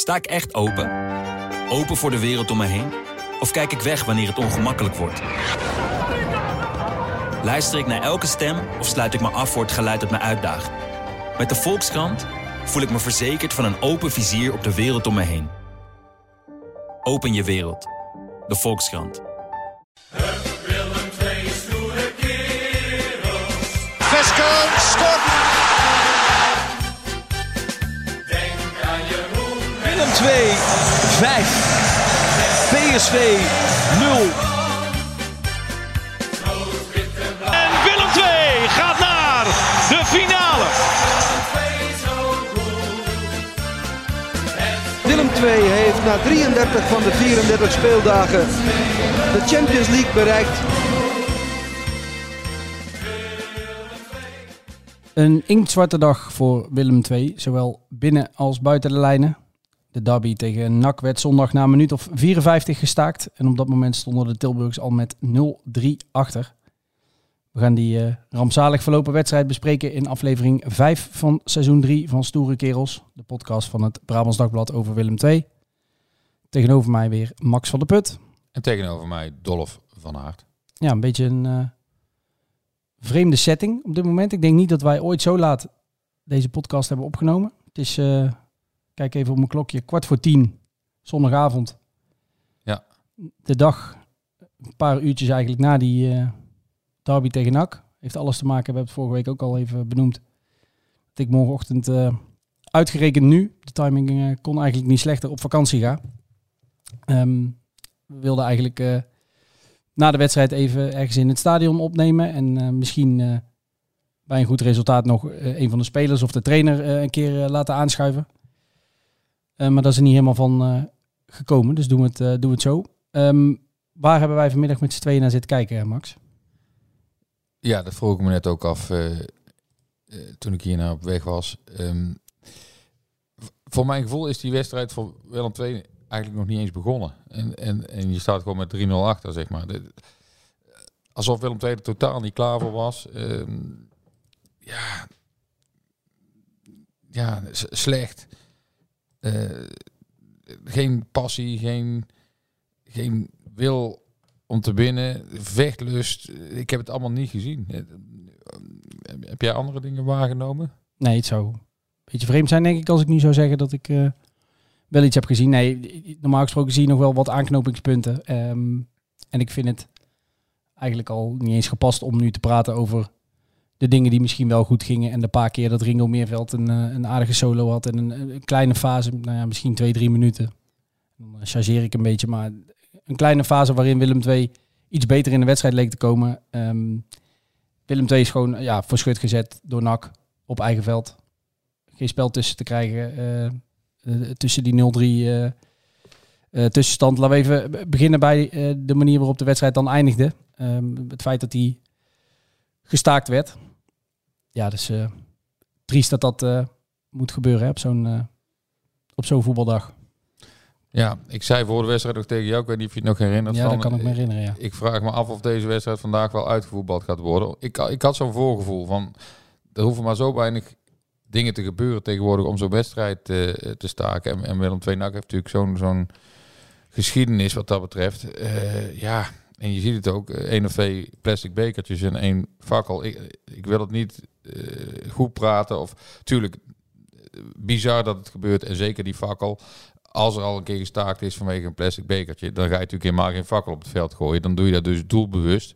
Sta ik echt open? Open voor de wereld om me heen? Of kijk ik weg wanneer het ongemakkelijk wordt? Luister ik naar elke stem of sluit ik me af voor het geluid dat me uitdaagt? Met de Volkskrant voel ik me verzekerd van een open vizier op de wereld om me heen. Open je wereld. De Volkskrant. PSV 0. En Willem 2 gaat naar de finale. Willem 2 heeft na 33 van de 34 speeldagen de Champions League bereikt. Een inktzwarte dag voor Willem II, zowel binnen als buiten de lijnen. De derby tegen NAC werd zondag na een minuut of 54 gestaakt. En op dat moment stonden de Tilburgs al met 0-3 achter. We gaan die eh, rampzalig verlopen wedstrijd bespreken in aflevering 5 van seizoen 3 van Stoere Kerels. De podcast van het Brabants Dagblad over Willem II. Tegenover mij weer Max van der Put. En tegenover mij Dolf van Aert. Ja, een beetje een eh, vreemde setting op dit moment. Ik denk niet dat wij ooit zo laat deze podcast hebben opgenomen. Het is, eh, kijk even op mijn klokje, kwart voor tien, zondagavond. Ja. De dag, een paar uurtjes eigenlijk na die eh, derby tegen NAC. Heeft alles te maken, we hebben het vorige week ook al even benoemd. Dat ik morgenochtend, eh, uitgerekend nu, de timing eh, kon eigenlijk niet slechter, op vakantie ga. Ehm, we wilden eigenlijk na de wedstrijd even ergens in het stadion opnemen. En misschien bij een goed resultaat nog een van de spelers of de trainer een keer laten aanschuiven. Eh, maar dat is er niet helemaal van eh, gekomen, dus doen we het, eh, doen we het zo. Ehm, waar hebben wij vanmiddag met z'n tweeën naar zitten kijken, Max? Ja, dat vroeg ik me net ook af toen ik hier naar op weg was. Ehm, voor mijn gevoel is die wedstrijd voor Willem II eigenlijk nog niet eens begonnen. En, en, en je staat gewoon met 3-0 achter, zeg maar. Alsof Willem II er totaal niet klaar voor was. Ehm, ja, ja, slecht. Eh, geen passie, geen, geen wil om te winnen, vechtlust. Ik heb het allemaal niet gezien. Eh, Heb jij andere dingen waargenomen? Nee, het zou een beetje vreemd zijn, denk ik, als ik nu zou zeggen dat ik eh, wel iets heb gezien. Nee, normaal gesproken zie je nog wel wat aanknopingspunten. Ehm, en ik vind het eigenlijk al niet eens gepast om nu te praten over de dingen die misschien wel goed gingen. En de paar keer dat Ringo Meerveld een, eh, een aardige solo had en een, kleine fase, nou ja, misschien twee, drie minuten. Dan chargeer ik een beetje, maar een kleine fase waarin Willem II iets beter in de wedstrijd leek te komen. Ehm, Willem II is gewoon ja, voor schut gezet door NAC op eigen veld. Geen spel tussen te krijgen. eh, eh, tussen die 0-3 eh, eh, tussenstand. Laten we even be- beginnen bij de manier waarop de wedstrijd dan eindigde. Ehm, het feit dat die gestaakt werd. Ja, dus eh triest dat dat eh, moet gebeuren hè, op zo'n eh, op zo'n voetbaldag. Ja, ik zei voor de wedstrijd nog tegen jou, ik weet niet of je het nog herinnert. ja, van, dat kan ik me herinneren, ja. Ik vraag me af of deze wedstrijd vandaag wel uitgevoetbald gaat worden. Ik, ik had zo'n voorgevoel van, er hoeven maar zo weinig dingen te gebeuren tegenwoordig om zo'n wedstrijd te staken. En, en Willem II NAC heeft natuurlijk zo'n zo'n geschiedenis wat dat betreft. Ja, en je ziet het ook, eh, één of twee plastic bekertjes en één fakkel. Ik, ik wil het niet eh, goed praten of, tuurlijk, eh, bizar dat het gebeurt en zeker die fakkel. Als er al een keer gestaakt is vanwege een plastic bekertje, dan ga je natuurlijk helemaal geen fakkel op het veld gooien. Dan doe je dat dus doelbewust.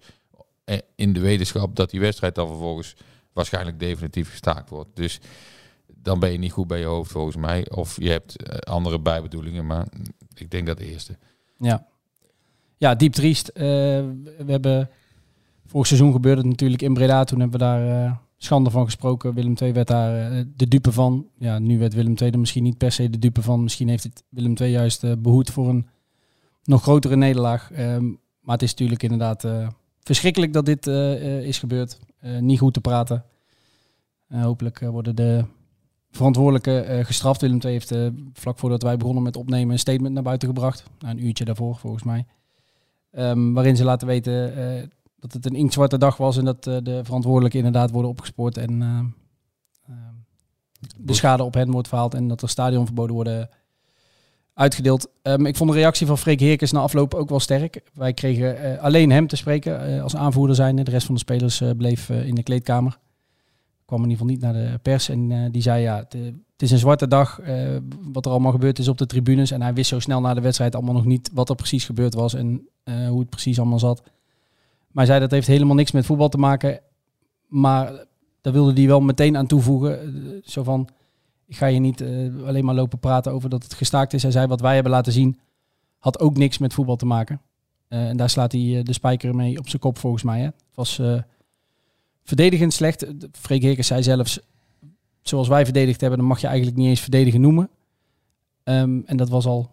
In de wetenschap dat die wedstrijd dan vervolgens waarschijnlijk definitief gestaakt wordt. Dus dan ben je niet goed bij je hoofd volgens mij. Of je hebt andere bijbedoelingen, maar ik denk dat de eerste. Ja, ja diep triest. Eh, we hebben vorig seizoen gebeurde het natuurlijk in Breda. Toen hebben we daar eh, schande van gesproken. Willem II werd daar eh, de dupe van. Ja, nu werd Willem II er misschien niet per se de dupe van. Misschien heeft het Willem II juist eh, behoed voor een nog grotere nederlaag. Ehm, maar het is natuurlijk inderdaad verschrikkelijk dat dit is gebeurd. Niet goed te praten. Hopelijk worden de verantwoordelijken gestraft. Willem II heeft vlak voordat wij begonnen met opnemen een statement naar buiten gebracht. Een uurtje daarvoor volgens mij. Ehm, waarin ze laten weten eh, dat het een inktzwarte dag was en dat eh, de verantwoordelijken inderdaad worden opgespoord en ehm, ehm, de schade op hen wordt verhaald en dat er stadionverboden worden uitgedeeld. Ik vond de reactie van Freek Heerkens na afloop ook wel sterk. Wij kregen eh, alleen hem te spreken als aanvoerder zijn. De rest van de spelers bleef in de kleedkamer. Kwam in ieder geval niet naar de pers. En die zei, ja, het is een zwarte dag. eh, wat er allemaal gebeurd is op de tribunes. En hij wist zo snel na de wedstrijd allemaal nog niet wat er precies gebeurd was. En eh, hoe het precies allemaal zat. Maar hij zei, dat heeft helemaal niks met voetbal te maken. Maar daar wilde hij wel meteen aan toevoegen. eh, zo van, ik ga je niet alleen maar lopen praten over dat het gestaakt is. Hij zei, wat wij hebben laten zien, had ook niks met voetbal te maken. En daar slaat hij de spijker mee op zijn kop volgens mij. Hè. Het was verdedigend slecht. Freek Heerkens zei zelfs, zoals wij verdedigd hebben, dan mag je eigenlijk niet eens verdedigen noemen. Ehm, en dat was al,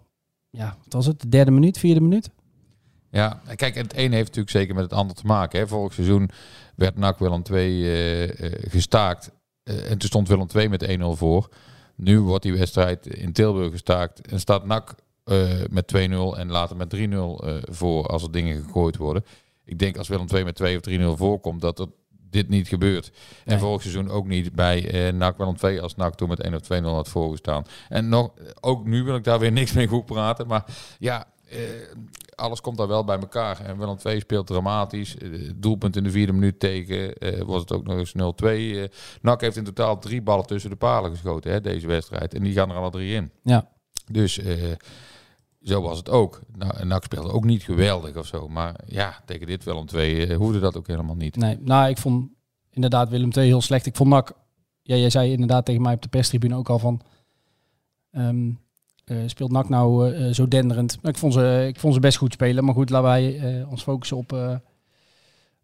ja, wat was het? De derde minuut, vierde minuut? Ja, kijk, het een heeft natuurlijk zeker met het ander te maken. Hè. Vorig seizoen werd NAC Willem 2 eh, eh, gestaakt. Eh, en toen stond Willem 2 met 1-0 voor. Nu wordt die wedstrijd in Tilburg gestaakt. En staat NAC met 2-0 en later met 3-0 eh, voor als er dingen gegooid worden. Ik denk als Willem 2 met 2 of 3-0 voorkomt, dat er dit niet gebeurt. En Nee. vorig seizoen ook niet bij eh NAC Willem 2 als NAC toen met 1 of 2-0 had voorgestaan. En nog, ook nu wil ik daar weer niks mee goed praten. Maar ja, eh, alles komt daar wel bij elkaar. En Willem 2 speelt dramatisch. Eh, doelpunt in de vierde minuut tegen. eh was het ook nog eens 0-2. Eh NAC heeft in totaal drie ballen tussen de palen geschoten hè, deze wedstrijd. En die gaan er alle drie in. Ja. Dus eh, zo was het ook. Nou, NAC speelde ook niet geweldig of zo. Maar ja, tegen dit Willem 2 eh, hoefde dat ook helemaal niet. Nee, nou, ik vond inderdaad Willem II heel slecht. Ik vond NAC, ja, jij zei inderdaad tegen mij op de perstribune ook al van, ehm, eh, speelt NAC nou eh, zo denderend? Ik vond, ze, ik vond ze best goed spelen. Maar goed, laten wij ons focussen op,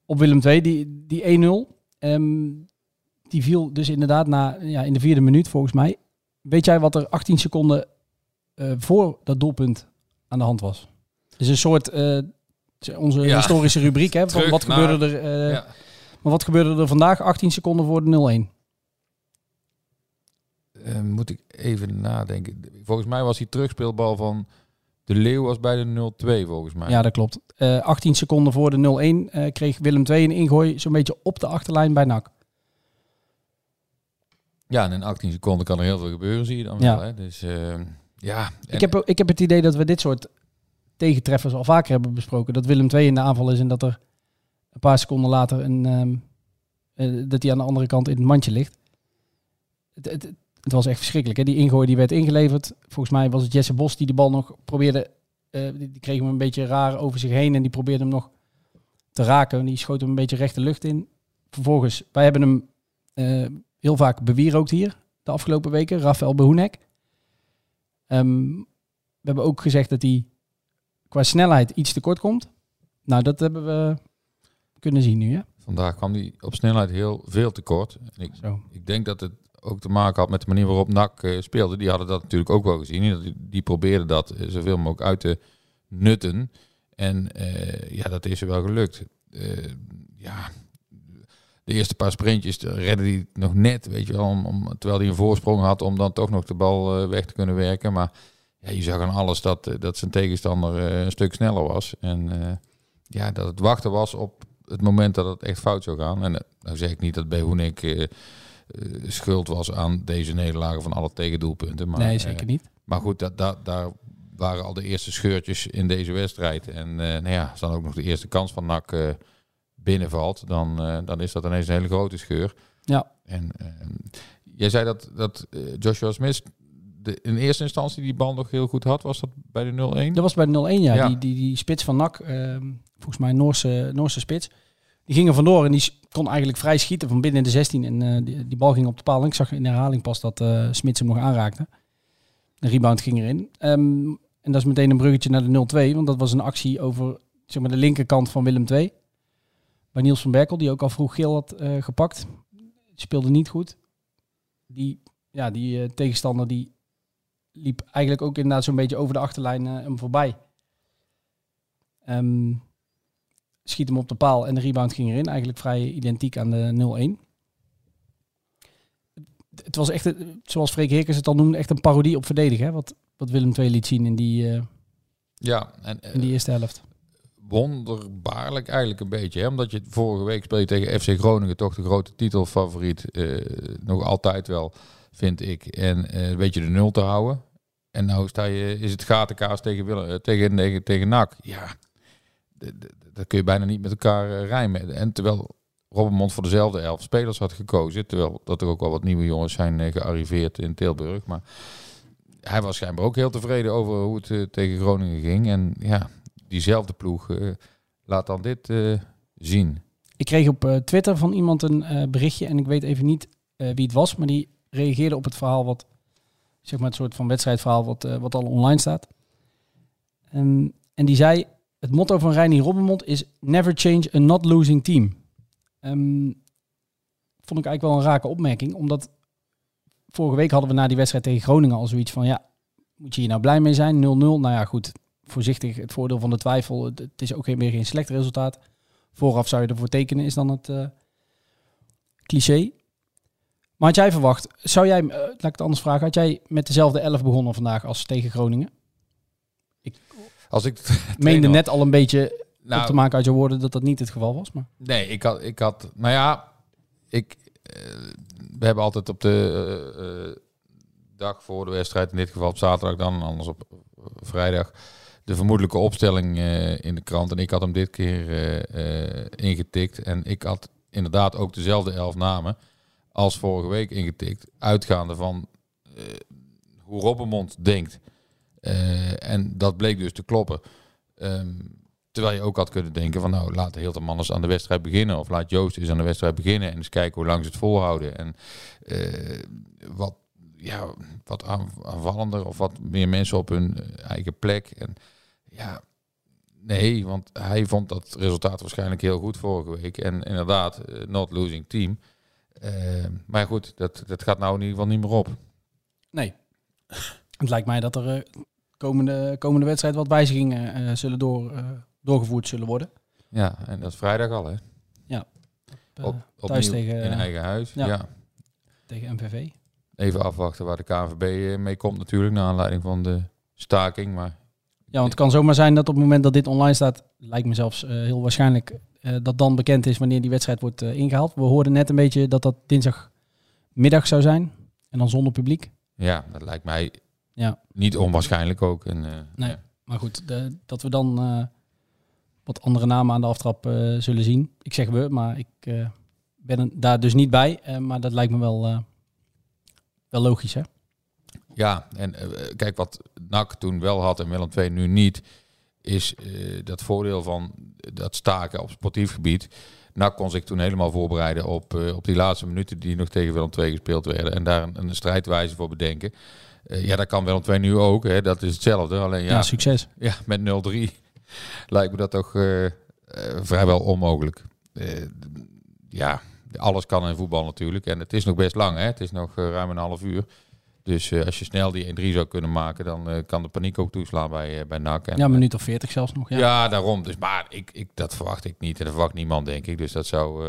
op Willem II. Die, die 1-0, ehm, die viel dus inderdaad na, ja, in de vierde minuut volgens mij. Weet jij wat er 18 seconden eh, voor dat doelpunt aan de hand was? Het is een soort... eh, onze Ja. historische rubriek, hè? Van Terug wat naar- gebeurde er eh, Ja. maar wat gebeurde er vandaag 18 seconden voor de 0-1? Eh, moet ik even nadenken. Volgens mij was die terugspeelbal van de Leeuw was bij de 0-2 volgens mij. Ja, dat klopt. Eh 18 seconden voor de 0-1 eh, kreeg Willem II een ingooi zo'n beetje op de achterlijn bij NAC. Ja, en in 18 seconden kan er heel veel gebeuren, zie je dan Ja. wel. Hè? Dus ja. Ik heb, ik heb het idee dat we dit soort tegentreffers al vaker hebben besproken. Dat Willem II in de aanval is en dat er een paar seconden later een, ehm, eh, dat hij aan de andere kant in het mandje ligt. Het, het, het was echt verschrikkelijk. Hè? Die ingooi die werd ingeleverd. Volgens mij was het Jesse Bos die de bal nog probeerde. eh, die, die kreeg hem een beetje raar over zich heen en die probeerde hem nog te raken. Die schoot hem een beetje recht de lucht in. Vervolgens, wij hebben hem eh, heel vaak bewierookt hier de afgelopen weken. Rafael Behoenek. Ehm, we hebben ook gezegd dat hij qua snelheid iets tekort komt. Nou, dat hebben we kunnen zien nu, hè? Vandaag kwam die op snelheid heel veel tekort. En ik, Zo. ik denk dat het ook te maken had met de manier waarop NAC eh, speelde. Die hadden dat natuurlijk ook wel gezien. Die, die probeerden dat eh, zoveel mogelijk uit te nutten. En eh, ja, dat is er wel gelukt. Ja, de eerste paar sprintjes redde hij nog net, weet je wel, om, om, terwijl hij een voorsprong had om dan toch nog de bal eh, weg te kunnen werken. Maar ja, je zag aan alles dat, eh, dat zijn tegenstander eh, een stuk sneller was. En ja, dat het wachten was op het moment dat het echt fout zou gaan. En nou zeg ik niet dat bij Hoenik eh, eh, schuld was aan deze nederlagen van alle tegendoelpunten. Maar, nee, zeker niet. maar goed, dat, dat, daar waren al de eerste scheurtjes in deze wedstrijd. En eh, nou ja, dan ook nog de eerste kans van NAC binnenvalt, dan, eh, dan is dat ineens een hele grote scheur. Ja. En eh, jij zei dat, dat eh, Joshua Smith de, in eerste instantie die bal nog heel goed had. Was dat bij de 0-1? Dat was bij de 0-1, ja. Ja. Die, die, die spits van NAC, ehm, volgens mij Noorse, Noorse spits. Die ging er vandoor en die kon eigenlijk vrij schieten van binnen de 16. En eh, die, die bal ging op de paal. En ik zag in de herhaling pas dat eh Smits hem nog aanraakte. De rebound ging erin. Ehm, en dat is meteen een bruggetje naar de 0-2. Want dat was een actie over zeg maar, de linkerkant van Willem II. Bij Niels van Berkel, die ook al vroeg geel had eh, gepakt. Speelde niet goed. Die, ja, die eh, tegenstander die liep eigenlijk ook inderdaad zo'n beetje over de achterlijn eh, hem voorbij. Ehm, schiet hem op de paal en de rebound ging erin. Eigenlijk vrij identiek aan de 0-1. Het was echt, zoals Freek Heerkens het al noemde, echt een parodie op verdedigen. Hè? Wat, wat Willem II liet zien in die, eh, Ja, en in die eerste helft. Wonderbaarlijk eigenlijk een beetje. Hè? Omdat je vorige week speel je tegen FC Groningen, toch de grote titelfavoriet. eh, nog altijd wel, vind ik. En eh weet je de nul te houden. En nou sta je, is het gatenkaas tegen, Willem, eh, tegen, tegen, NAC. Ja, dat kun je bijna niet met elkaar rijmen. En terwijl Robbenmond voor dezelfde elf spelers had gekozen. Terwijl dat er ook al wat nieuwe jongens zijn gearriveerd in Tilburg. Maar hij was schijnbaar ook heel tevreden over hoe het tegen Groningen ging. En ja, diezelfde ploeg eh, laat dan dit eh, zien. Ik kreeg op eh, Twitter van iemand een berichtje en ik weet even niet wie het was, maar die reageerde op het verhaal wat, zeg maar het soort van wedstrijdverhaal wat, wat al online staat. En, en die zei, het motto van Reinier Robbenmond is never change a not losing team. Ehm, vond ik eigenlijk wel een rake opmerking, omdat vorige week hadden we na die wedstrijd tegen Groningen al zoiets van, ja, moet je hier nou blij mee zijn? 0-0, nou ja goed, voorzichtig het voordeel van de twijfel, het, het is ook geen, meer geen slecht resultaat vooraf zou je ervoor tekenen, is dan het eh, cliché. Maar had jij verwacht, zou jij, eh, laat ik het anders vragen, had jij met dezelfde elf begonnen vandaag als tegen Groningen? Als ik Meende net al een beetje Nou, op te maken uit je woorden dat dat niet het geval was. Maar Nee, ik had, ik had, nou ja, ik, eh, we hebben altijd op de dag voor de wedstrijd, in dit geval op zaterdag dan, anders op vrijdag, de vermoedelijke opstelling eh, in de krant. En ik had hem dit keer eh, eh, ingetikt. En ik had inderdaad ook dezelfde elf namen als vorige week ingetikt, uitgaande van hoe Robbenmond denkt. En dat bleek dus te kloppen. Ehm, Terwijl je ook had kunnen denken van nou, laat Hilterman eens aan de wedstrijd beginnen. Of laat Joost eens aan de wedstrijd beginnen. En eens kijken hoe lang ze het volhouden. En wat, ja, wat aan- aanvallender of wat meer mensen op hun eigen plek. En ja, nee, want hij vond dat resultaat waarschijnlijk heel goed vorige week. En inderdaad, eh, not losing team. Eh, maar goed, dat, dat gaat nou in ieder geval niet meer op. nee, het lijkt mij dat er eh, komende, komende wedstrijd wat wijzigingen zullen door, doorgevoerd zullen worden. Ja, en dat is vrijdag al hè. Eh, Op, thuis tegen, in eigen huis. ja. ja. tegen MVV. Even afwachten waar de KNVB mee komt natuurlijk, naar aanleiding van de staking. Maar Ja, want het kan zomaar zijn dat op het moment dat dit online staat, lijkt me zelfs eh, heel waarschijnlijk eh, dat dan bekend is wanneer die wedstrijd wordt eh, ingehaald. We hoorden net een beetje dat dat dinsdagmiddag zou zijn en dan zonder publiek. ja, dat lijkt mij Ja. niet onwaarschijnlijk ook. En, Nee. ja. Maar goed, de- dat we dan wat andere namen aan de aftrap zullen zien. Ik zeg we, maar ik ben daar dus niet bij. maar dat lijkt me wel, wel logisch, hè? Ja, en eh, kijk wat NAC toen wel had en Willem II nu niet, is eh, dat voordeel van dat staken op sportief gebied. NAC kon zich toen helemaal voorbereiden op, eh, op die laatste minuten die nog tegen Willem II gespeeld werden en daar een, een strijdwijze voor bedenken. Ja, dat kan Willem II nu ook, hè. dat is hetzelfde. Alleen Ja, ja, succes. Ja, met 0-3 lijkt me dat toch vrijwel onmogelijk. Ja, alles kan in voetbal natuurlijk. En het is nog best lang, hè? Het is nog ruim een half uur. Dus eh, als je snel die 1-3 zou kunnen maken, dan eh, kan de paniek ook toeslaan bij, eh, bij NAC. En, Ja, een minuut of veertig zelfs nog. Ja. ja. daarom. Dus, maar ik, ik, dat verwacht ik niet. En dat verwacht niemand, denk ik. Dus dat zou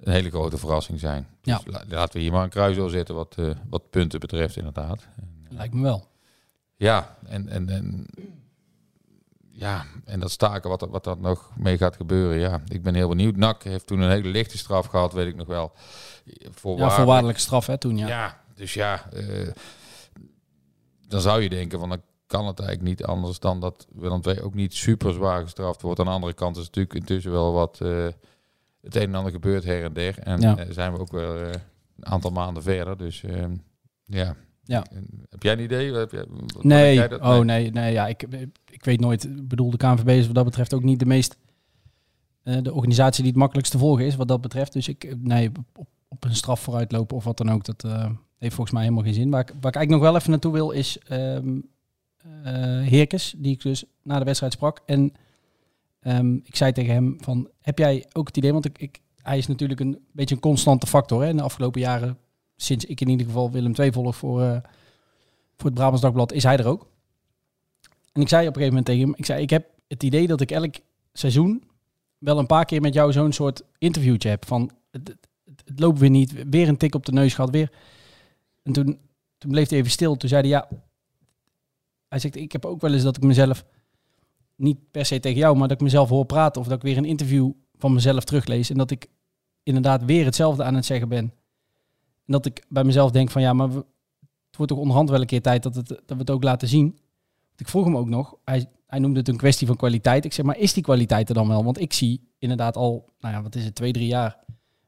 een hele grote verrassing zijn. Ja. Dus la- laten we hier maar een kruis door zetten wat, wat punten betreft, inderdaad. Lijkt me wel. Ja, en, en, en, ja, en dat staken, wat, wat dat nog mee gaat gebeuren. Ja, ik ben heel benieuwd. NAC heeft toen een hele lichte straf gehad, weet ik nog wel. Ja, Voorwaardelijk. voorwaardelijke straf, hè, toen, ja. Ja, dus ja, eh, dan zou je denken van dan kan het eigenlijk niet anders dan dat Willem II ook niet super zwaar gestraft wordt. Aan de andere kant is natuurlijk intussen wel wat eh, het een en ander gebeurt her en der. En Ja. eh, zijn we ook wel een aantal maanden verder. Dus eh, ja. Ja. Heb jij een idee? Heb jij, Nee, jij dat? oh nee, nee ja, ik, ik weet nooit. Ik bedoel, de KNVB is wat dat betreft ook niet de meest. de organisatie die het makkelijkst te volgen is, wat dat betreft. Dus ik, nee, op, op een straf vooruitlopen of wat dan ook, dat heeft volgens mij helemaal geen zin. Waar ik, waar ik eigenlijk nog wel even naartoe wil, is eh, Heerkes, die ik dus na de wedstrijd sprak. En ehm, ik zei tegen hem van, heb jij ook het idee, want ik, ik, hij is natuurlijk een beetje een constante factor hè, in de afgelopen jaren. Sinds ik in ieder geval Willem II volg voor, eh, voor het Brabants Dagblad, is hij er ook. En ik zei op een gegeven moment tegen hem, ik zei, ik heb het idee dat ik elk seizoen wel een paar keer met jou zo'n soort interviewtje heb van, het, het, het loopt weer niet, weer een tik op de neus gehad, weer. En toen, toen bleef hij even stil, toen zei hij, ja, hij zegt, ik heb ook wel eens dat ik mezelf, niet per se tegen jou, maar dat ik mezelf hoor praten of dat ik weer een interview van mezelf teruglees en dat ik inderdaad weer hetzelfde aan het zeggen ben. En dat ik bij mezelf denk van, ja, maar het wordt toch onderhand wel een keer tijd dat, het, dat we het ook laten zien. Ik vroeg hem ook nog, hij, hij noemde het een kwestie van kwaliteit. Ik zeg, maar is die kwaliteit er dan wel? Want ik zie inderdaad al, nou ja, wat is het, twee, drie jaar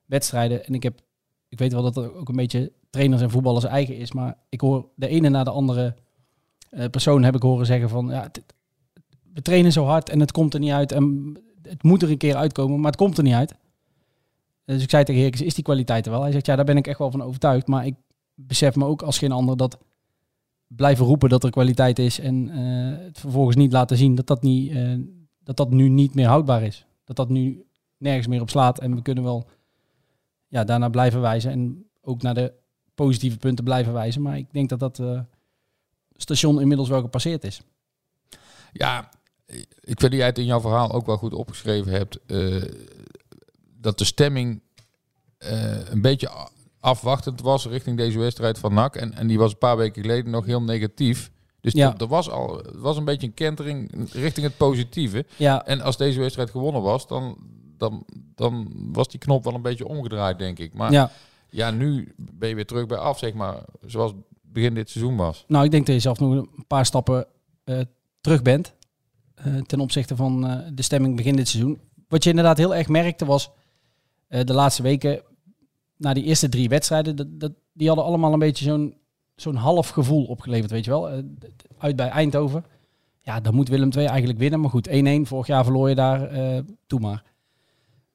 wedstrijden. En ik heb, ik weet wel dat er ook een beetje trainers en voetballers eigen is. Maar ik hoor de ene na de andere eh, persoon heb ik horen zeggen van, ja, we trainen zo hard en het komt er niet uit. En het moet er een keer uitkomen, maar het komt er niet uit. Dus ik zei tegen Herkens, is die kwaliteit er wel? Hij zegt, ja, daar ben ik echt wel van overtuigd. Maar ik besef me ook als geen ander dat blijven roepen dat er kwaliteit is en eh, het vervolgens niet laten zien dat dat, niet, eh, dat dat nu niet meer houdbaar is. Dat dat nu nergens meer op slaat. En we kunnen wel ja, daarna blijven wijzen en ook naar de positieve punten blijven wijzen. Maar ik denk dat dat eh, station inmiddels wel gepasseerd is. Ja, ik vind dat jij het in jouw verhaal ook wel goed opgeschreven hebt. eh, dat de stemming eh, een beetje afwachtend was richting deze wedstrijd van NAC. En, en die was een paar weken geleden nog heel negatief. Dus Ja. er, was al was een beetje een kentering richting het positieve. Ja, En als deze wedstrijd gewonnen was, dan, dan, dan was die knop wel een beetje omgedraaid, denk ik. Maar ja. Ja. nu ben je weer terug bij af, zeg maar. Zoals begin dit seizoen was. Nou, ik denk dat je zelf nog een paar stappen eh, terug bent. eh, ten opzichte van eh, de stemming begin dit seizoen. Wat je inderdaad heel erg merkte was de laatste weken, na die eerste drie wedstrijden, dat, die hadden allemaal een beetje zo'n zo'n half gevoel opgeleverd, weet je wel. Uit bij Eindhoven. Ja, dan moet Willem II eigenlijk winnen. Maar goed, 1-1. Vorig jaar verloor je daar. toe maar.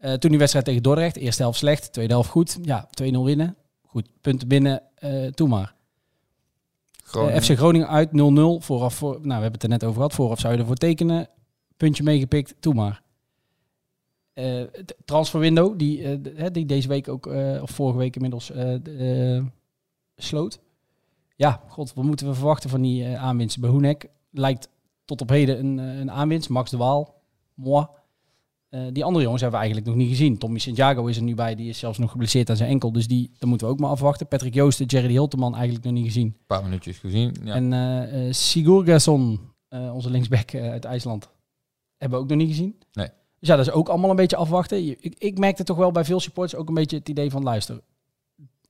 Eh, toen die wedstrijd tegen Dordrecht. Eerste helft slecht, tweede helft goed. Ja, 2-0 winnen. Goed, punten binnen. eh toe maar. Groningen. Eh, FC Groningen uit 0-0. Vooraf, voor, nou, we hebben het er net over gehad. Vooraf zou je ervoor tekenen. Puntje meegepikt, toe maar. Het transferwindow, die, die deze week ook, of vorige week inmiddels, sloot. Ja, god, wat moeten we verwachten van die aanwinst? Bij Hoenek lijkt tot op heden een, een aanwinst. Max de Waal, moi. Eh, die andere jongens hebben we eigenlijk nog niet gezien. Tommy Santiago is er nu bij, die is zelfs nog geblesseerd aan zijn enkel. Dus die, daar moeten we ook maar afwachten. Patrick Joosten, Jerry Hilteman eigenlijk nog niet gezien. Een paar minuutjes gezien. Ja. En eh eh, Sigurgesson, eh, onze linksback uit IJsland, hebben we ook nog niet gezien. Nee. Dus ja, dat is ook allemaal een beetje afwachten. Ik, ik merkte toch wel bij veel supporters ook een beetje het idee van luister.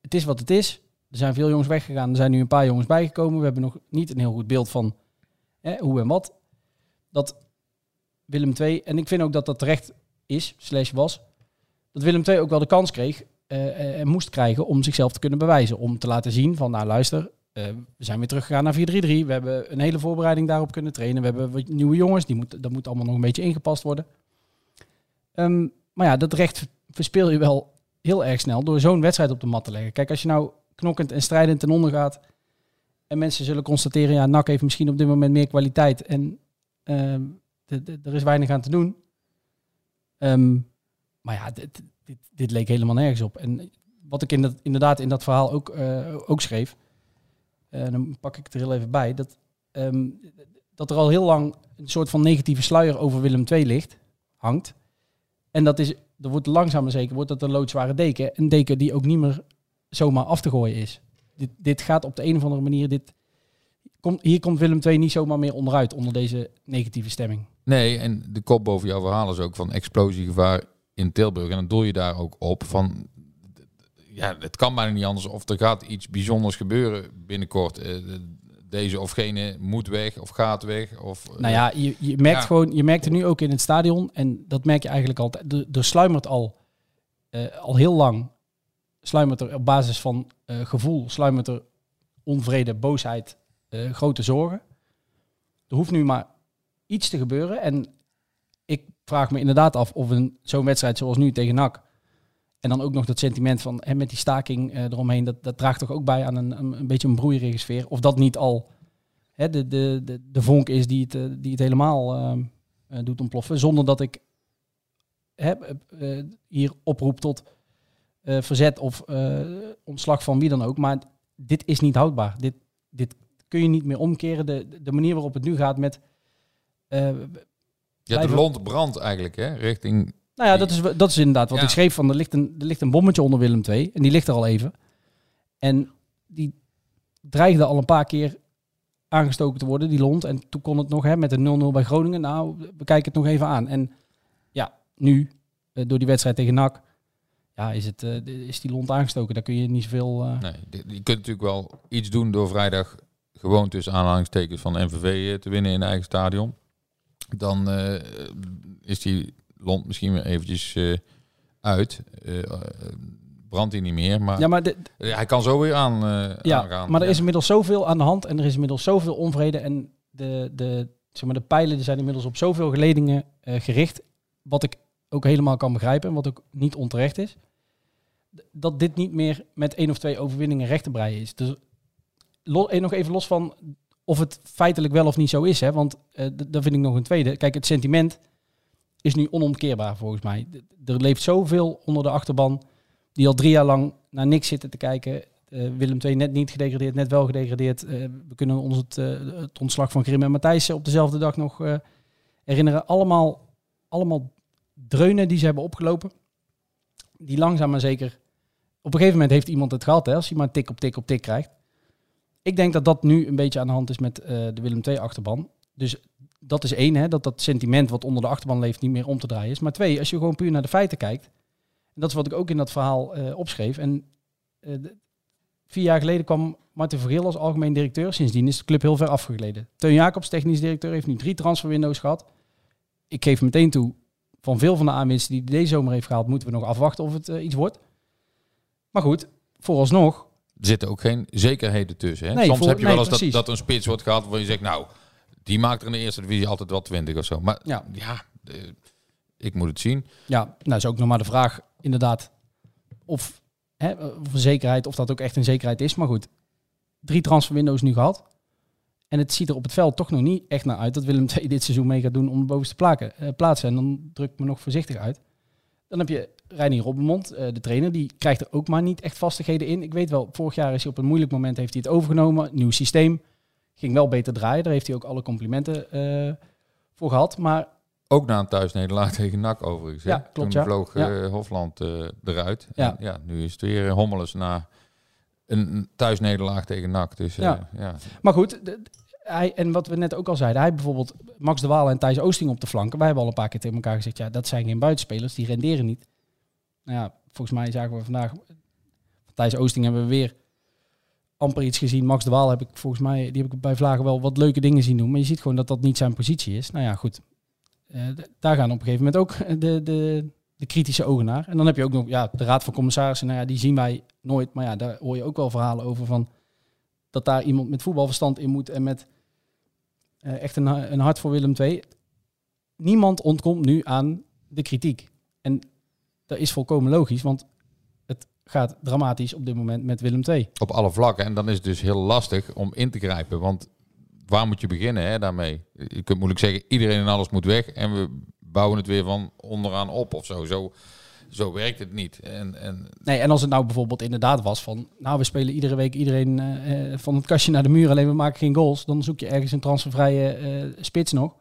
Het is wat het is. Er zijn veel jongens weggegaan. Er zijn nu een paar jongens bijgekomen. We hebben nog niet een heel goed beeld van hè, hoe en wat. Dat Willem II, en ik vind ook dat dat terecht is, slash was, dat Willem II ook wel de kans kreeg eh, eh, en moest krijgen om zichzelf te kunnen bewijzen. Om te laten zien van, nou luister, eh, we zijn weer teruggegaan naar 4-3-3. We hebben een hele voorbereiding daarop kunnen trainen. We hebben wat nieuwe jongens, die moet, dat moet allemaal nog een beetje ingepast worden. Ehm, maar ja, dat recht verspeel je wel heel erg snel door zo'n wedstrijd op de mat te leggen. Kijk, als je nou knokkend en strijdend ten onder gaat en mensen zullen constateren, ja, NAC heeft misschien op dit moment meer kwaliteit en ehm, er is weinig aan te doen. Ehm, maar ja, dit, dit, leek helemaal nergens op. En wat ik in dat, inderdaad in dat verhaal ook, eh, ook schreef, eh, dan pak ik het er heel even bij, dat, ehm, dat er al heel lang een soort van negatieve sluier over Willem II ligt, hangt. En dat is, er wordt langzaam zeker wordt dat een loodzware deken. Een deken die ook niet meer zomaar af te gooien is. Dit, dit gaat op de een of andere manier, dit, komt, hier komt Willem II niet zomaar meer onderuit, onder deze negatieve stemming. Nee, en de kop boven jouw verhaal is ook van explosiegevaar in Tilburg. En dan doel je daar ook op van... Ja, het kan bijna niet anders. Of er gaat iets bijzonders gebeuren binnenkort. Eh, Deze of gene moet weg of gaat weg. Of, eh, Nou ja, je, je merkt Ja. gewoon, je merkt er nu ook in het stadion, en dat merk je eigenlijk altijd. Er, er sluimert al, eh, al heel lang, sluimert er op basis van gevoel, sluimert er onvrede, boosheid, grote zorgen. Er hoeft nu maar iets te gebeuren. En ik vraag me inderdaad af of een zo'n wedstrijd zoals nu tegen NAC. En dan ook nog dat sentiment van hè, met die staking eh, eromheen, dat, dat draagt toch ook bij aan een, een, beetje een broeierige sfeer. Of dat niet al hè, de, de, de, de vonk is die het, eh, die het helemaal eh, doet ontploffen. Zonder dat ik hè, hier oproep tot verzet of ontslag van wie dan ook. Maar dit is niet houdbaar. Dit, dit kun je niet meer omkeren. De, de manier waarop het nu gaat met... eh, ja, de lont brandt eigenlijk, hè? Richting... nou ja, dat is, dat is inderdaad wat Ja. ik schreef. Van, er, ligt een, er ligt een bommetje onder Willem II. En die ligt er al even. En die dreigde al een paar keer aangestoken te worden, die lont. En toen kon het nog hè, met een 0-0 bij Groningen. Nou, we kijken het nog even aan. En ja, nu, eh, door die wedstrijd tegen NAC... ja, is, het, eh, is die lont aangestoken. Daar kun je niet zoveel... Nee, je kunt natuurlijk wel iets doen door vrijdag gewoon tussen aanhalingstekens van NVV te winnen in eigen stadion. Dan eh, is die lont misschien weer eventjes eh, uit. Eh, brandt hij niet meer, maar ja, maar de, hij kan zo weer aan, Ja, aangaan. maar er Ja. is inmiddels zoveel aan de hand en er is inmiddels zoveel onvrede. En de, de, zeg maar, de pijlen die zijn inmiddels op zoveel geledingen gericht. Wat ik ook helemaal kan begrijpen en wat ook niet onterecht is. Dat dit niet meer met één of twee overwinningen recht te breien is. Dus nog even los van of het feitelijk wel of niet zo is. Hè, want dat vind ik nog een tweede. Kijk, het sentiment is nu onomkeerbaar volgens mij. Er leeft zoveel onder de achterban die al drie jaar lang naar niks zitten te kijken. Eh, Willem II net niet gedegradeerd, net wel gedegradeerd. Eh, we kunnen ons het, het ontslag van Grim en Matthijs op dezelfde dag nog herinneren. Allemaal, allemaal dreunen die ze hebben opgelopen. Die langzaam maar zeker... Op een gegeven moment heeft iemand het gehad, hè, als hij maar tik op tik op tik krijgt. Ik denk dat dat nu een beetje aan de hand is met eh, de Willem II-achterban. Dus dat is één, hè, dat dat sentiment wat onder de achterban leeft niet meer om te draaien is. Maar twee, als je gewoon puur naar de feiten kijkt... En dat is wat ik ook in dat verhaal eh, opschreef. En eh, vier jaar geleden kwam Martin Vergeel als algemeen directeur. Sindsdien is de club heel ver afgegleden. Teun Jacobs, technisch directeur, heeft nu drie transferwindows gehad. Ik geef meteen toe, van veel van de aanwinsten die deze zomer heeft gehaald, moeten we nog afwachten of het iets wordt. Maar goed, vooralsnog, zitten ook geen zekerheden tussen. Hè? Nee, Soms voor- heb je nee, wel eens dat, dat een spits wordt gehad waar je zegt, nou, die maakt er in de eerste divisie altijd wel 20 of zo. Maar Ja. ja, ik moet het zien. ja, nou is ook nog maar de vraag inderdaad of, hè, of zekerheid, of dat ook echt een zekerheid is. Maar goed, drie transferwindows nu gehad. En het ziet er op het veld toch nog niet echt naar uit dat Willem II dit seizoen mee gaat doen om de bovenste plaken, eh, plaatsen. En dan druk ik me nog voorzichtig uit. Dan heb je Reinier Robbenmond, eh, de trainer, die krijgt er ook maar niet echt vastigheden in. Ik weet wel, vorig jaar is hij op een moeilijk moment heeft hij het overgenomen. Nieuw systeem, ging wel beter draaien. Daar heeft hij ook alle complimenten eh, voor gehad. Maar Ook na een thuisnederlaag tegen NAC overigens. Ja, klopt, Toen ja. vloog Ja. eh, Hofland eruit. Ja. En, ja, nu is het weer Hommeles na een thuisnederlaag tegen NAC. Dus Ja. ja. Maar goed, hij, en wat we net ook al zeiden, hij bijvoorbeeld Max de Waal en Thijs Oosting op de flanken. Wij hebben al een paar keer tegen elkaar gezegd, ja, dat zijn geen buitenspelers, die renderen niet. Nou ja, volgens mij zagen we vandaag, van Thijs Oosting hebben we weer amper iets gezien. Max de Waal heb ik volgens mij, die heb ik bij Vlagen wel wat leuke dingen zien doen. Maar je ziet gewoon dat dat niet zijn positie is. Nou ja, goed. Eh, daar gaan op een gegeven moment ook de, de, de kritische ogen naar. En dan heb je ook nog ja, de Raad van Commissarissen. Nou ja, die zien wij nooit. Maar ja, daar hoor je ook wel verhalen over van dat daar iemand met voetbalverstand in moet en met eh, echt een, een hart voor Willem II. Niemand ontkomt nu aan de kritiek. En dat is volkomen logisch, want het gaat dramatisch op dit moment met Willem II. Op alle vlakken. En dan is het dus heel lastig om in te grijpen. Want waar moet je beginnen hè, daarmee? Je kunt moeilijk zeggen, iedereen en alles moet weg. En we bouwen het weer van onderaan op of zo. Zo, zo werkt het niet. En, en Nee, en als het nou bijvoorbeeld inderdaad was van, nou we spelen iedere week iedereen eh, eh, van het kastje naar de muur, alleen we maken geen goals, dan zoek je ergens een transfervrije eh, spits nog.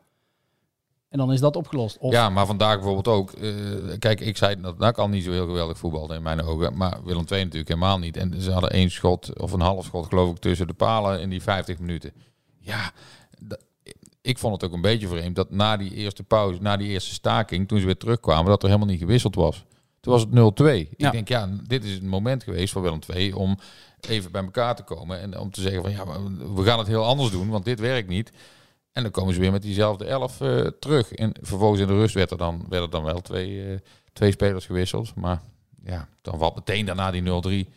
En dan is dat opgelost. Of, Ja, maar vandaag bijvoorbeeld ook. eh, kijk, ik zei dat NAC al niet zo heel geweldig voetbalde in mijn ogen. Maar Willem II natuurlijk helemaal niet. En ze hadden één schot of een half schot geloof ik tussen de palen in die 50 minuten. Ja, ik vond het ook een beetje vreemd dat na die eerste pauze, na die eerste staking, toen ze weer terugkwamen, dat er helemaal niet gewisseld was. Toen was het 0-2. Ja. Ik denk, ja, dit is het moment geweest voor Willem II om even bij elkaar te komen. En om te zeggen van, ja, we gaan het heel anders doen, want dit werkt niet. En dan komen ze weer met diezelfde elf eh, terug. En vervolgens in de rust werd er dan, werden dan wel twee, eh, twee spelers gewisseld. Maar ja, dan valt meteen daarna die 0-3.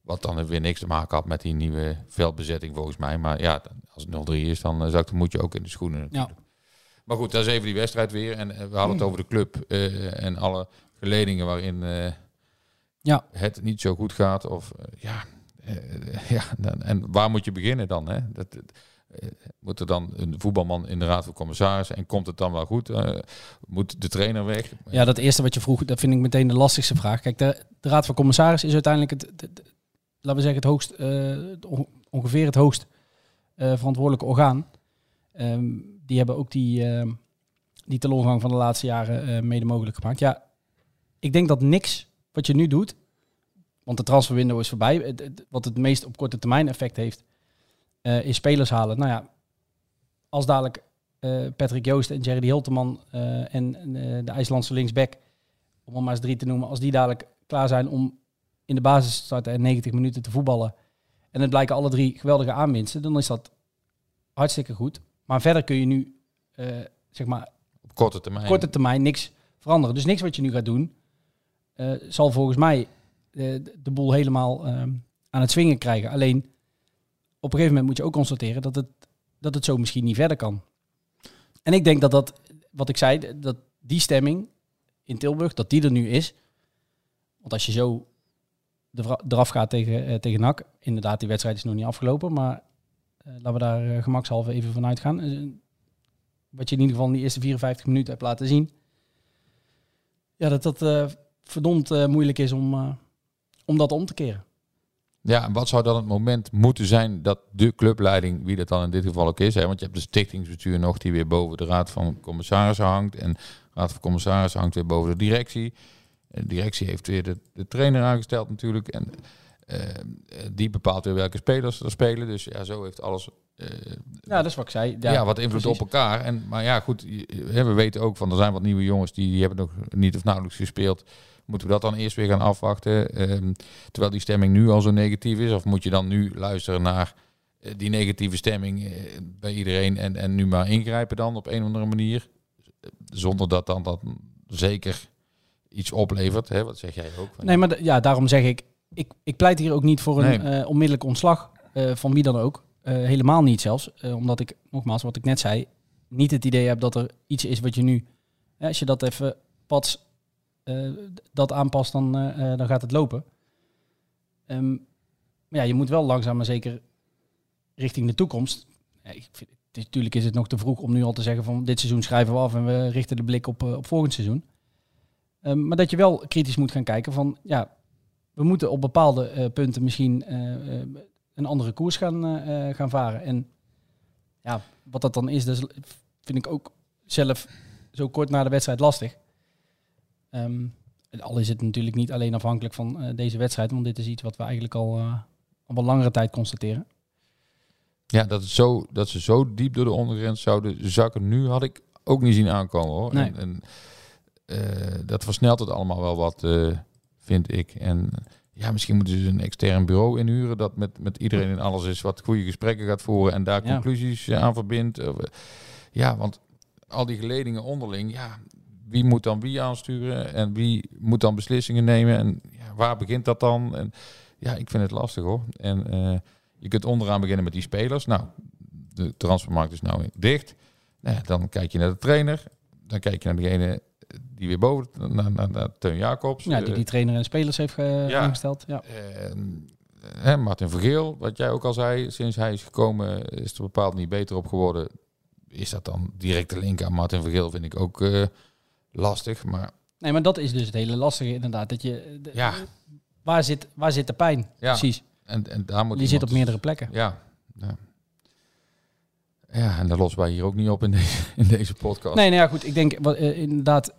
Wat dan weer niks te maken had met die nieuwe veldbezetting volgens mij. Maar ja, als het 0-3 is, dan uh, zakt de moedje ook in de schoenen natuurlijk. Maar goed, dat is even die wedstrijd weer. En eh, we hadden het over de club eh, en alle geledingen waarin eh, Ja. het niet zo goed gaat. Of eh, ja, eh, ja en waar moet je beginnen dan? Hè? Dat, eh, moet er dan een voetbalman in de raad van commissarissen en komt het dan wel goed? Eh, moet de trainer weg? Ja, dat eerste wat je vroeg, dat vind ik meteen de lastigste vraag. Kijk, de, Raad van Commissarissen is uiteindelijk het, laten we zeggen, het hoogst, eh, ongeveer het hoogst eh, verantwoordelijke orgaan. Ehm, die hebben ook die, ehm, die teleurgang van de laatste jaren eh, mede mogelijk gemaakt. Ja, ik denk dat niks wat je nu doet, want de transferwindow is voorbij, wat het meest op korte termijn effect heeft, eh, is spelers halen. Nou ja, als dadelijk eh, Patrick Joost en Jerry Hilteman eh, en de IJslandse linksback, om er maar eens drie te noemen, als die dadelijk klaar zijn om in de basis te starten en 90 minuten te voetballen. En het blijken alle drie geweldige aanwinsten. Dan is dat hartstikke goed. Maar verder kun je nu, zeg maar, Op korte termijn. korte termijn niks veranderen. Dus niks wat je nu gaat doen, zal volgens mij eh, de boel helemaal aan het zwingen krijgen. Alleen op een gegeven moment moet je ook constateren dat het, dat het zo misschien niet verder kan. En ik denk dat dat, wat ik zei, dat die stemming in Tilburg, dat die er nu is. Want als je zo er- eraf gaat tegen, eh, tegen NAC, inderdaad, die wedstrijd is nog niet afgelopen, maar eh, laten we daar eh, gemakshalve even vanuit gaan. Eh, wat je in ieder geval in die eerste 54 minuten hebt laten zien. Ja, dat dat verdomd moeilijk is om, om dat om te keren. Ja, en wat zou dan het moment moeten zijn dat de clubleiding, wie dat dan in dit geval ook is, hè, want je hebt de stichtingsbestuur nog die weer boven de raad van commissarissen hangt en de raad van commissarissen hangt weer boven de directie. En de directie heeft weer de, de trainer aangesteld natuurlijk en eh, eh, die bepaalt weer welke spelers er spelen. Dus ja, zo heeft alles eh, Ja, dat is wat ik zei. ja, wat invloed precies. op elkaar. En, maar ja, goed, we weten ook van er zijn wat nieuwe jongens die, die hebben nog niet of nauwelijks gespeeld. Moeten we dat dan eerst weer gaan afwachten? Ehm, terwijl die stemming nu al zo negatief is? Of moet je dan nu luisteren naar eh, die negatieve stemming eh, bij iedereen en, en nu maar ingrijpen dan op een of andere manier? Zonder dat dan dat zeker iets oplevert. Hè? Wat zeg jij ook? Nee, maar ja, daarom zeg ik, ik, ik pleit hier ook niet voor een Nee. eh, onmiddellijk ontslag van wie dan ook. Helemaal niet zelfs. Omdat ik, nogmaals, wat ik net zei, niet het idee heb dat er iets is wat je nu, hè, als je dat even pats, eh, dat aanpast, dan, eh, eh, dan gaat het lopen. Ehm, maar ja, je moet wel langzaam maar zeker richting de toekomst. Ik vind, het natuurlijk is het nog te vroeg om nu al te zeggen van dit seizoen schrijven we af en we richten de blik op, eh, op volgend seizoen. Ehm, maar dat je wel kritisch moet gaan kijken van ja, we moeten op bepaalde eh, punten misschien eh, eh, een andere koers gaan, eh, eh, gaan varen. En ja, wat dat dan is, is- vind ik ook zelf zo kort na de wedstrijd lastig. Ehm, al is het natuurlijk niet alleen afhankelijk van eh, deze wedstrijd, want dit is iets wat we eigenlijk al, eh, al wel langere tijd constateren. Ja, dat, het zo, dat ze zo diep door de ondergrens zouden zakken nu had ik ook niet zien aankomen hoor. Nee. En, en eh, dat versnelt het allemaal wel wat, vind ik. En ja, misschien moeten ze een extern bureau inhuren dat met, met iedereen in alles is wat goede gesprekken gaat voeren en daar Ja. conclusies aan verbindt. Ja, want al die geledingen onderling, ja, wie moet dan wie aansturen en wie moet dan beslissingen nemen en ja, waar begint dat dan? En ja, ik vind het lastig hoor. En eh, je kunt onderaan beginnen met die spelers. Nou, de transfermarkt is nou dicht. Nou ja, dan kijk je naar de trainer. Dan kijk je naar degene die weer boven, naar, naar, naar Teun Jacobs. Ja, die Eh, die trainer en spelers heeft eh, ja. aangesteld. Ja. en, hè, Martin Vergeel, wat jij ook al zei, sinds hij is gekomen is er bepaald niet beter op geworden. Is dat dan direct de link aan Martin Vergeel, vind ik ook eh, lastig. Maar Nee, maar dat is dus het hele lastige inderdaad. Dat je, de- ja, waar, zit, waar zit de pijn? Ja. Precies. en, en daar moet Die zit op meerdere plekken. Ja, ja. Ja, en daar lossen wij hier ook niet op in deze, in deze podcast. Nee, nou ja, goed. Ik denk wat, eh, inderdaad,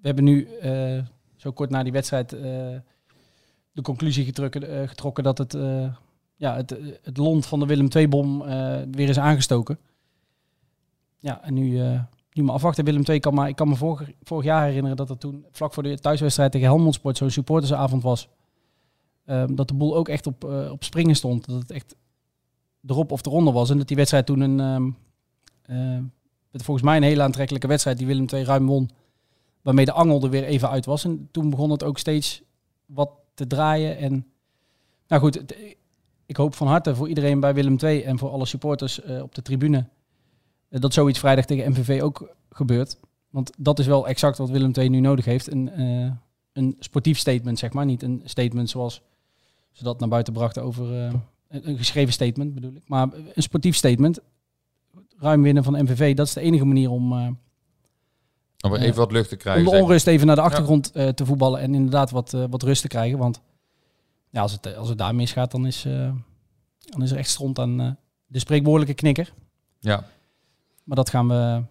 we hebben nu eh, zo kort na die wedstrijd eh, de conclusie getrokken, getrokken dat het, ja, het, het lont van de Willem II-bom weer is aangestoken. Ja, en nu, nu maar afwachten. Willem II kan maar, ik kan me vorig, vorig jaar herinneren dat er toen vlak voor de thuiswedstrijd tegen Helmond Sport zo'n supportersavond was. Ehm, dat de boel ook echt op, eh, op springen stond. Dat het echt erop of eronder was. En dat die wedstrijd toen een, ehm, eh, met volgens mij een hele aantrekkelijke wedstrijd die Willem II ruim won. Waarmee de angel er weer even uit was. En toen begon het ook steeds wat te draaien. En nou goed, ik hoop van harte voor iedereen bij Willem II en voor alle supporters eh, op de tribune. Dat zoiets vrijdag tegen MVV ook gebeurt. Want dat is wel exact wat Willem II nu nodig heeft. Een, eh, een sportief statement, zeg maar. Niet een statement zoals ze dat naar buiten brachten over eh, een geschreven statement bedoel ik. Maar een sportief statement ruim winnen van MVV, dat is de enige manier om, eh, Om even wat lucht te om krijgen. de zeg. onrust even naar de achtergrond te voetballen en inderdaad wat, wat rust te krijgen. Want ja, als, het, als het daar misgaat, dan is, dan is er echt stront aan de spreekwoordelijke knikker. Ja, Maar dat gaan we,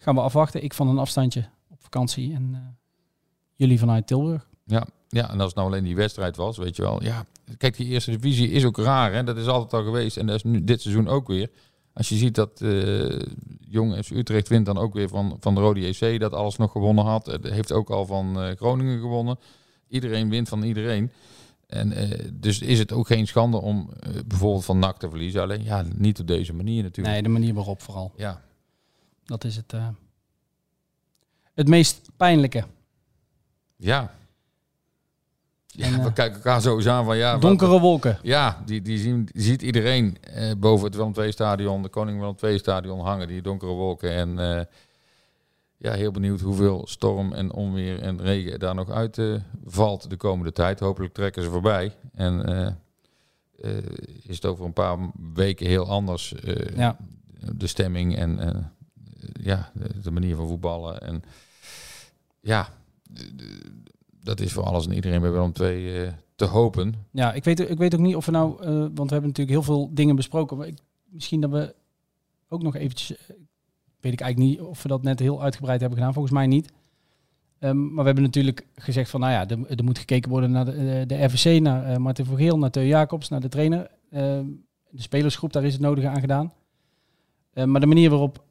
gaan we afwachten. Ik van een afstandje op vakantie en eh, jullie vanuit Tilburg. ja, ja, en als het nou alleen die wedstrijd was, weet je wel. Ja, kijk, die eerste divisie is ook raar. Hè? Dat is altijd al geweest. En dat is nu dit seizoen ook weer. Als je ziet dat eh Jong FC Utrecht wint dan ook weer van, van de Rode JC, dat alles nog gewonnen had. Heeft ook al van eh, Groningen gewonnen. Iedereen wint van iedereen. En eh, dus is het ook geen schande om eh, bijvoorbeeld van NAC te verliezen. Alleen ja, niet op deze manier natuurlijk. Nee, de manier waarop vooral. Ja, Dat is het, eh, het meest pijnlijke. ja. Ja, En, we kijken elkaar sowieso aan van ja. wat- Donkere wolken. Ja, die, die, zien, die ziet iedereen boven het Willem II stadion, de Koning Willem II stadion hangen, die donkere wolken. En ja, heel benieuwd hoeveel storm en onweer en regen daar nog uit eh, valt de komende tijd. Hopelijk trekken ze voorbij. En eh, eh, is het over een paar weken heel anders, Ja. de stemming en ja, de, de manier van voetballen. En ja, dat is voor alles en iedereen bij II eh, te hopen. Ja, ik weet, ik weet ook niet of we nou, want we hebben natuurlijk heel veel dingen besproken. Maar ik, misschien dat we ook nog eventjes, weet ik eigenlijk niet of we dat net heel uitgebreid hebben gedaan. Volgens mij niet. Ehm, maar we hebben natuurlijk gezegd van, nou ja, er, moet gekeken worden naar de, eh, de RVC, naar eh, Martin van Geel, naar Theo Jacobs, naar de trainer. Ehm, de spelersgroep, daar is het nodige aan gedaan. Eh, maar de manier waarop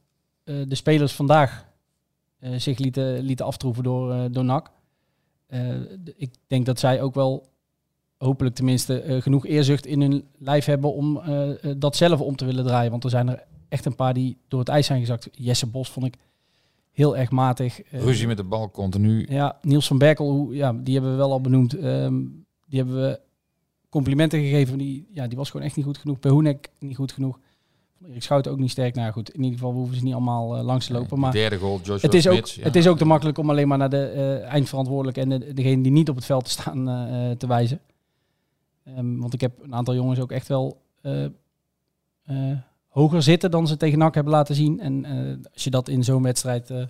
eh, de spelers vandaag zich lieten, lieten aftroeven door, door NAC. ik denk dat zij ook wel hopelijk tenminste genoeg eerzucht in hun lijf hebben om dat zelf om te willen draaien. Want er zijn er echt een paar die door het ijs zijn gezakt. Jesse Bos vond ik heel erg matig. Eh, Ruzie met de bal continu. Ja, Niels van Berkel, hoe- ja, die hebben we wel al benoemd. Ehm, die hebben we complimenten gegeven. Die, ja, die was gewoon echt niet goed genoeg. Bij Hoenek niet goed genoeg. Erik Schouten ook niet sterk. Nou goed, in ieder geval hoeven ze niet allemaal eh, langs te lopen. Maar derde goal, Joshua het is, ook, ja. het is ook te makkelijk om alleen maar naar de eh, eindverantwoordelijke en de, degene die niet op het veld staan te wijzen. Ehm, want ik heb een aantal jongens ook echt wel hoger zitten dan ze tegen NAC hebben laten zien. En eh, als je dat in zo'n wedstrijd eh,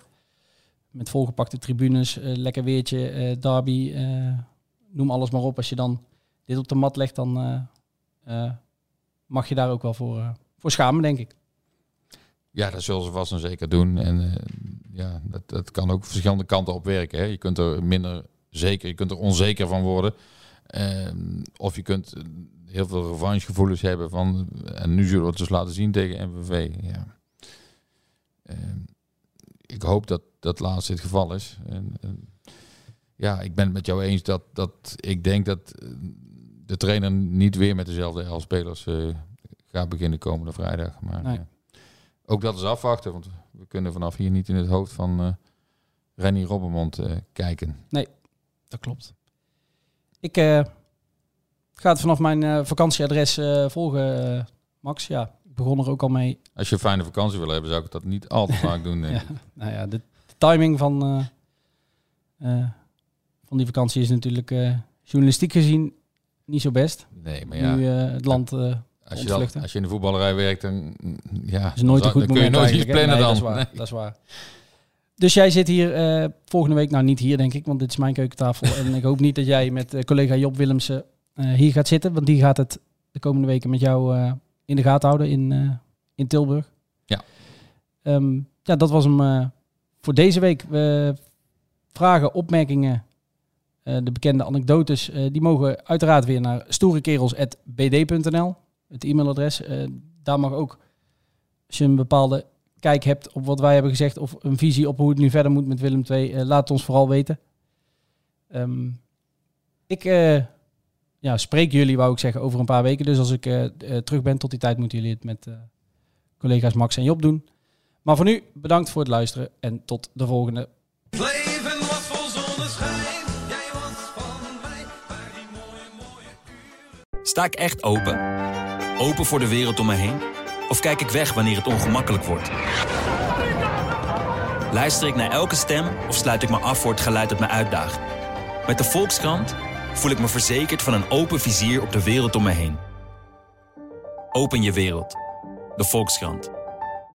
met volgepakte tribunes, eh, lekker weertje, derby, noem alles maar op. Als je dan dit op de mat legt, dan mag je daar ook wel voor, voor schamen, denk ik. Ja, dat zullen ze vast en zeker doen. En ja, dat, dat kan ook verschillende kanten op werken. Hè. Je kunt er minder zeker, je kunt er onzeker van worden. Ehm, of je kunt eh, heel veel revanchegevoelens hebben van... En nu zullen we het dus laten zien tegen MVV. Ja. Ehm, ik hoop dat dat laatste het geval is. En, en ja, ik ben het met jou eens dat, dat ik denk dat eh, de trainer niet weer met dezelfde elf spelers eh, gaat beginnen komende vrijdag. Maar Nee. ja. ook dat is afwachten, want we kunnen vanaf hier niet in het hoofd van eh Renny Robbermond kijken. Dat klopt. Ik eh, ga het vanaf mijn eh, vakantieadres eh, volgen, Max. Ja, ik begon er ook al mee. Als je een fijne vakantie wil hebben, zou ik dat niet al te vaak doen. Denk ik. Nou ja, de, de timing van, van die vakantie is natuurlijk journalistiek gezien niet zo best. Nee, maar ja, Nu het land... als, je als je in de voetballerij werkt, dan, mm, ja, is nooit dan, een goed dan kun je nooit iets plannen Nee, dan. Dat is waar. Nee. Dat is waar. Dus jij zit hier eh, volgende week, nou niet hier denk ik, want dit is mijn keukentafel. en ik hoop niet dat jij met eh, collega Job Willemsen eh, hier gaat zitten, want die gaat het de komende weken met jou in de gaten houden in, in Tilburg. Ja. Ehm, ja, dat was hem voor deze week. We vragen, opmerkingen, de bekende anekdotes, die mogen uiteraard weer naar stoerekerels.bd.nl. Het e-mailadres. Daar mag ook, als je een bepaalde kijk hebt op wat wij hebben gezegd of een visie op hoe het nu verder moet met Willem II, eh, laat het ons vooral weten. Ehm, ik eh, ja, spreek jullie, wou ik zeggen, over een paar weken. Dus als ik eh, terug ben tot die tijd, moeten jullie het met eh, collega's Max en Job doen. Maar voor nu, bedankt voor het luisteren en tot de volgende. Sta ik echt open? Open voor de wereld om me heen? Of kijk ik weg wanneer het ongemakkelijk wordt? Luister ik naar elke stem of sluit ik me af voor het geluid dat me uitdaagt? Met de Volkskrant voel ik me verzekerd van een open vizier op de wereld om me heen. Open je wereld. De Volkskrant.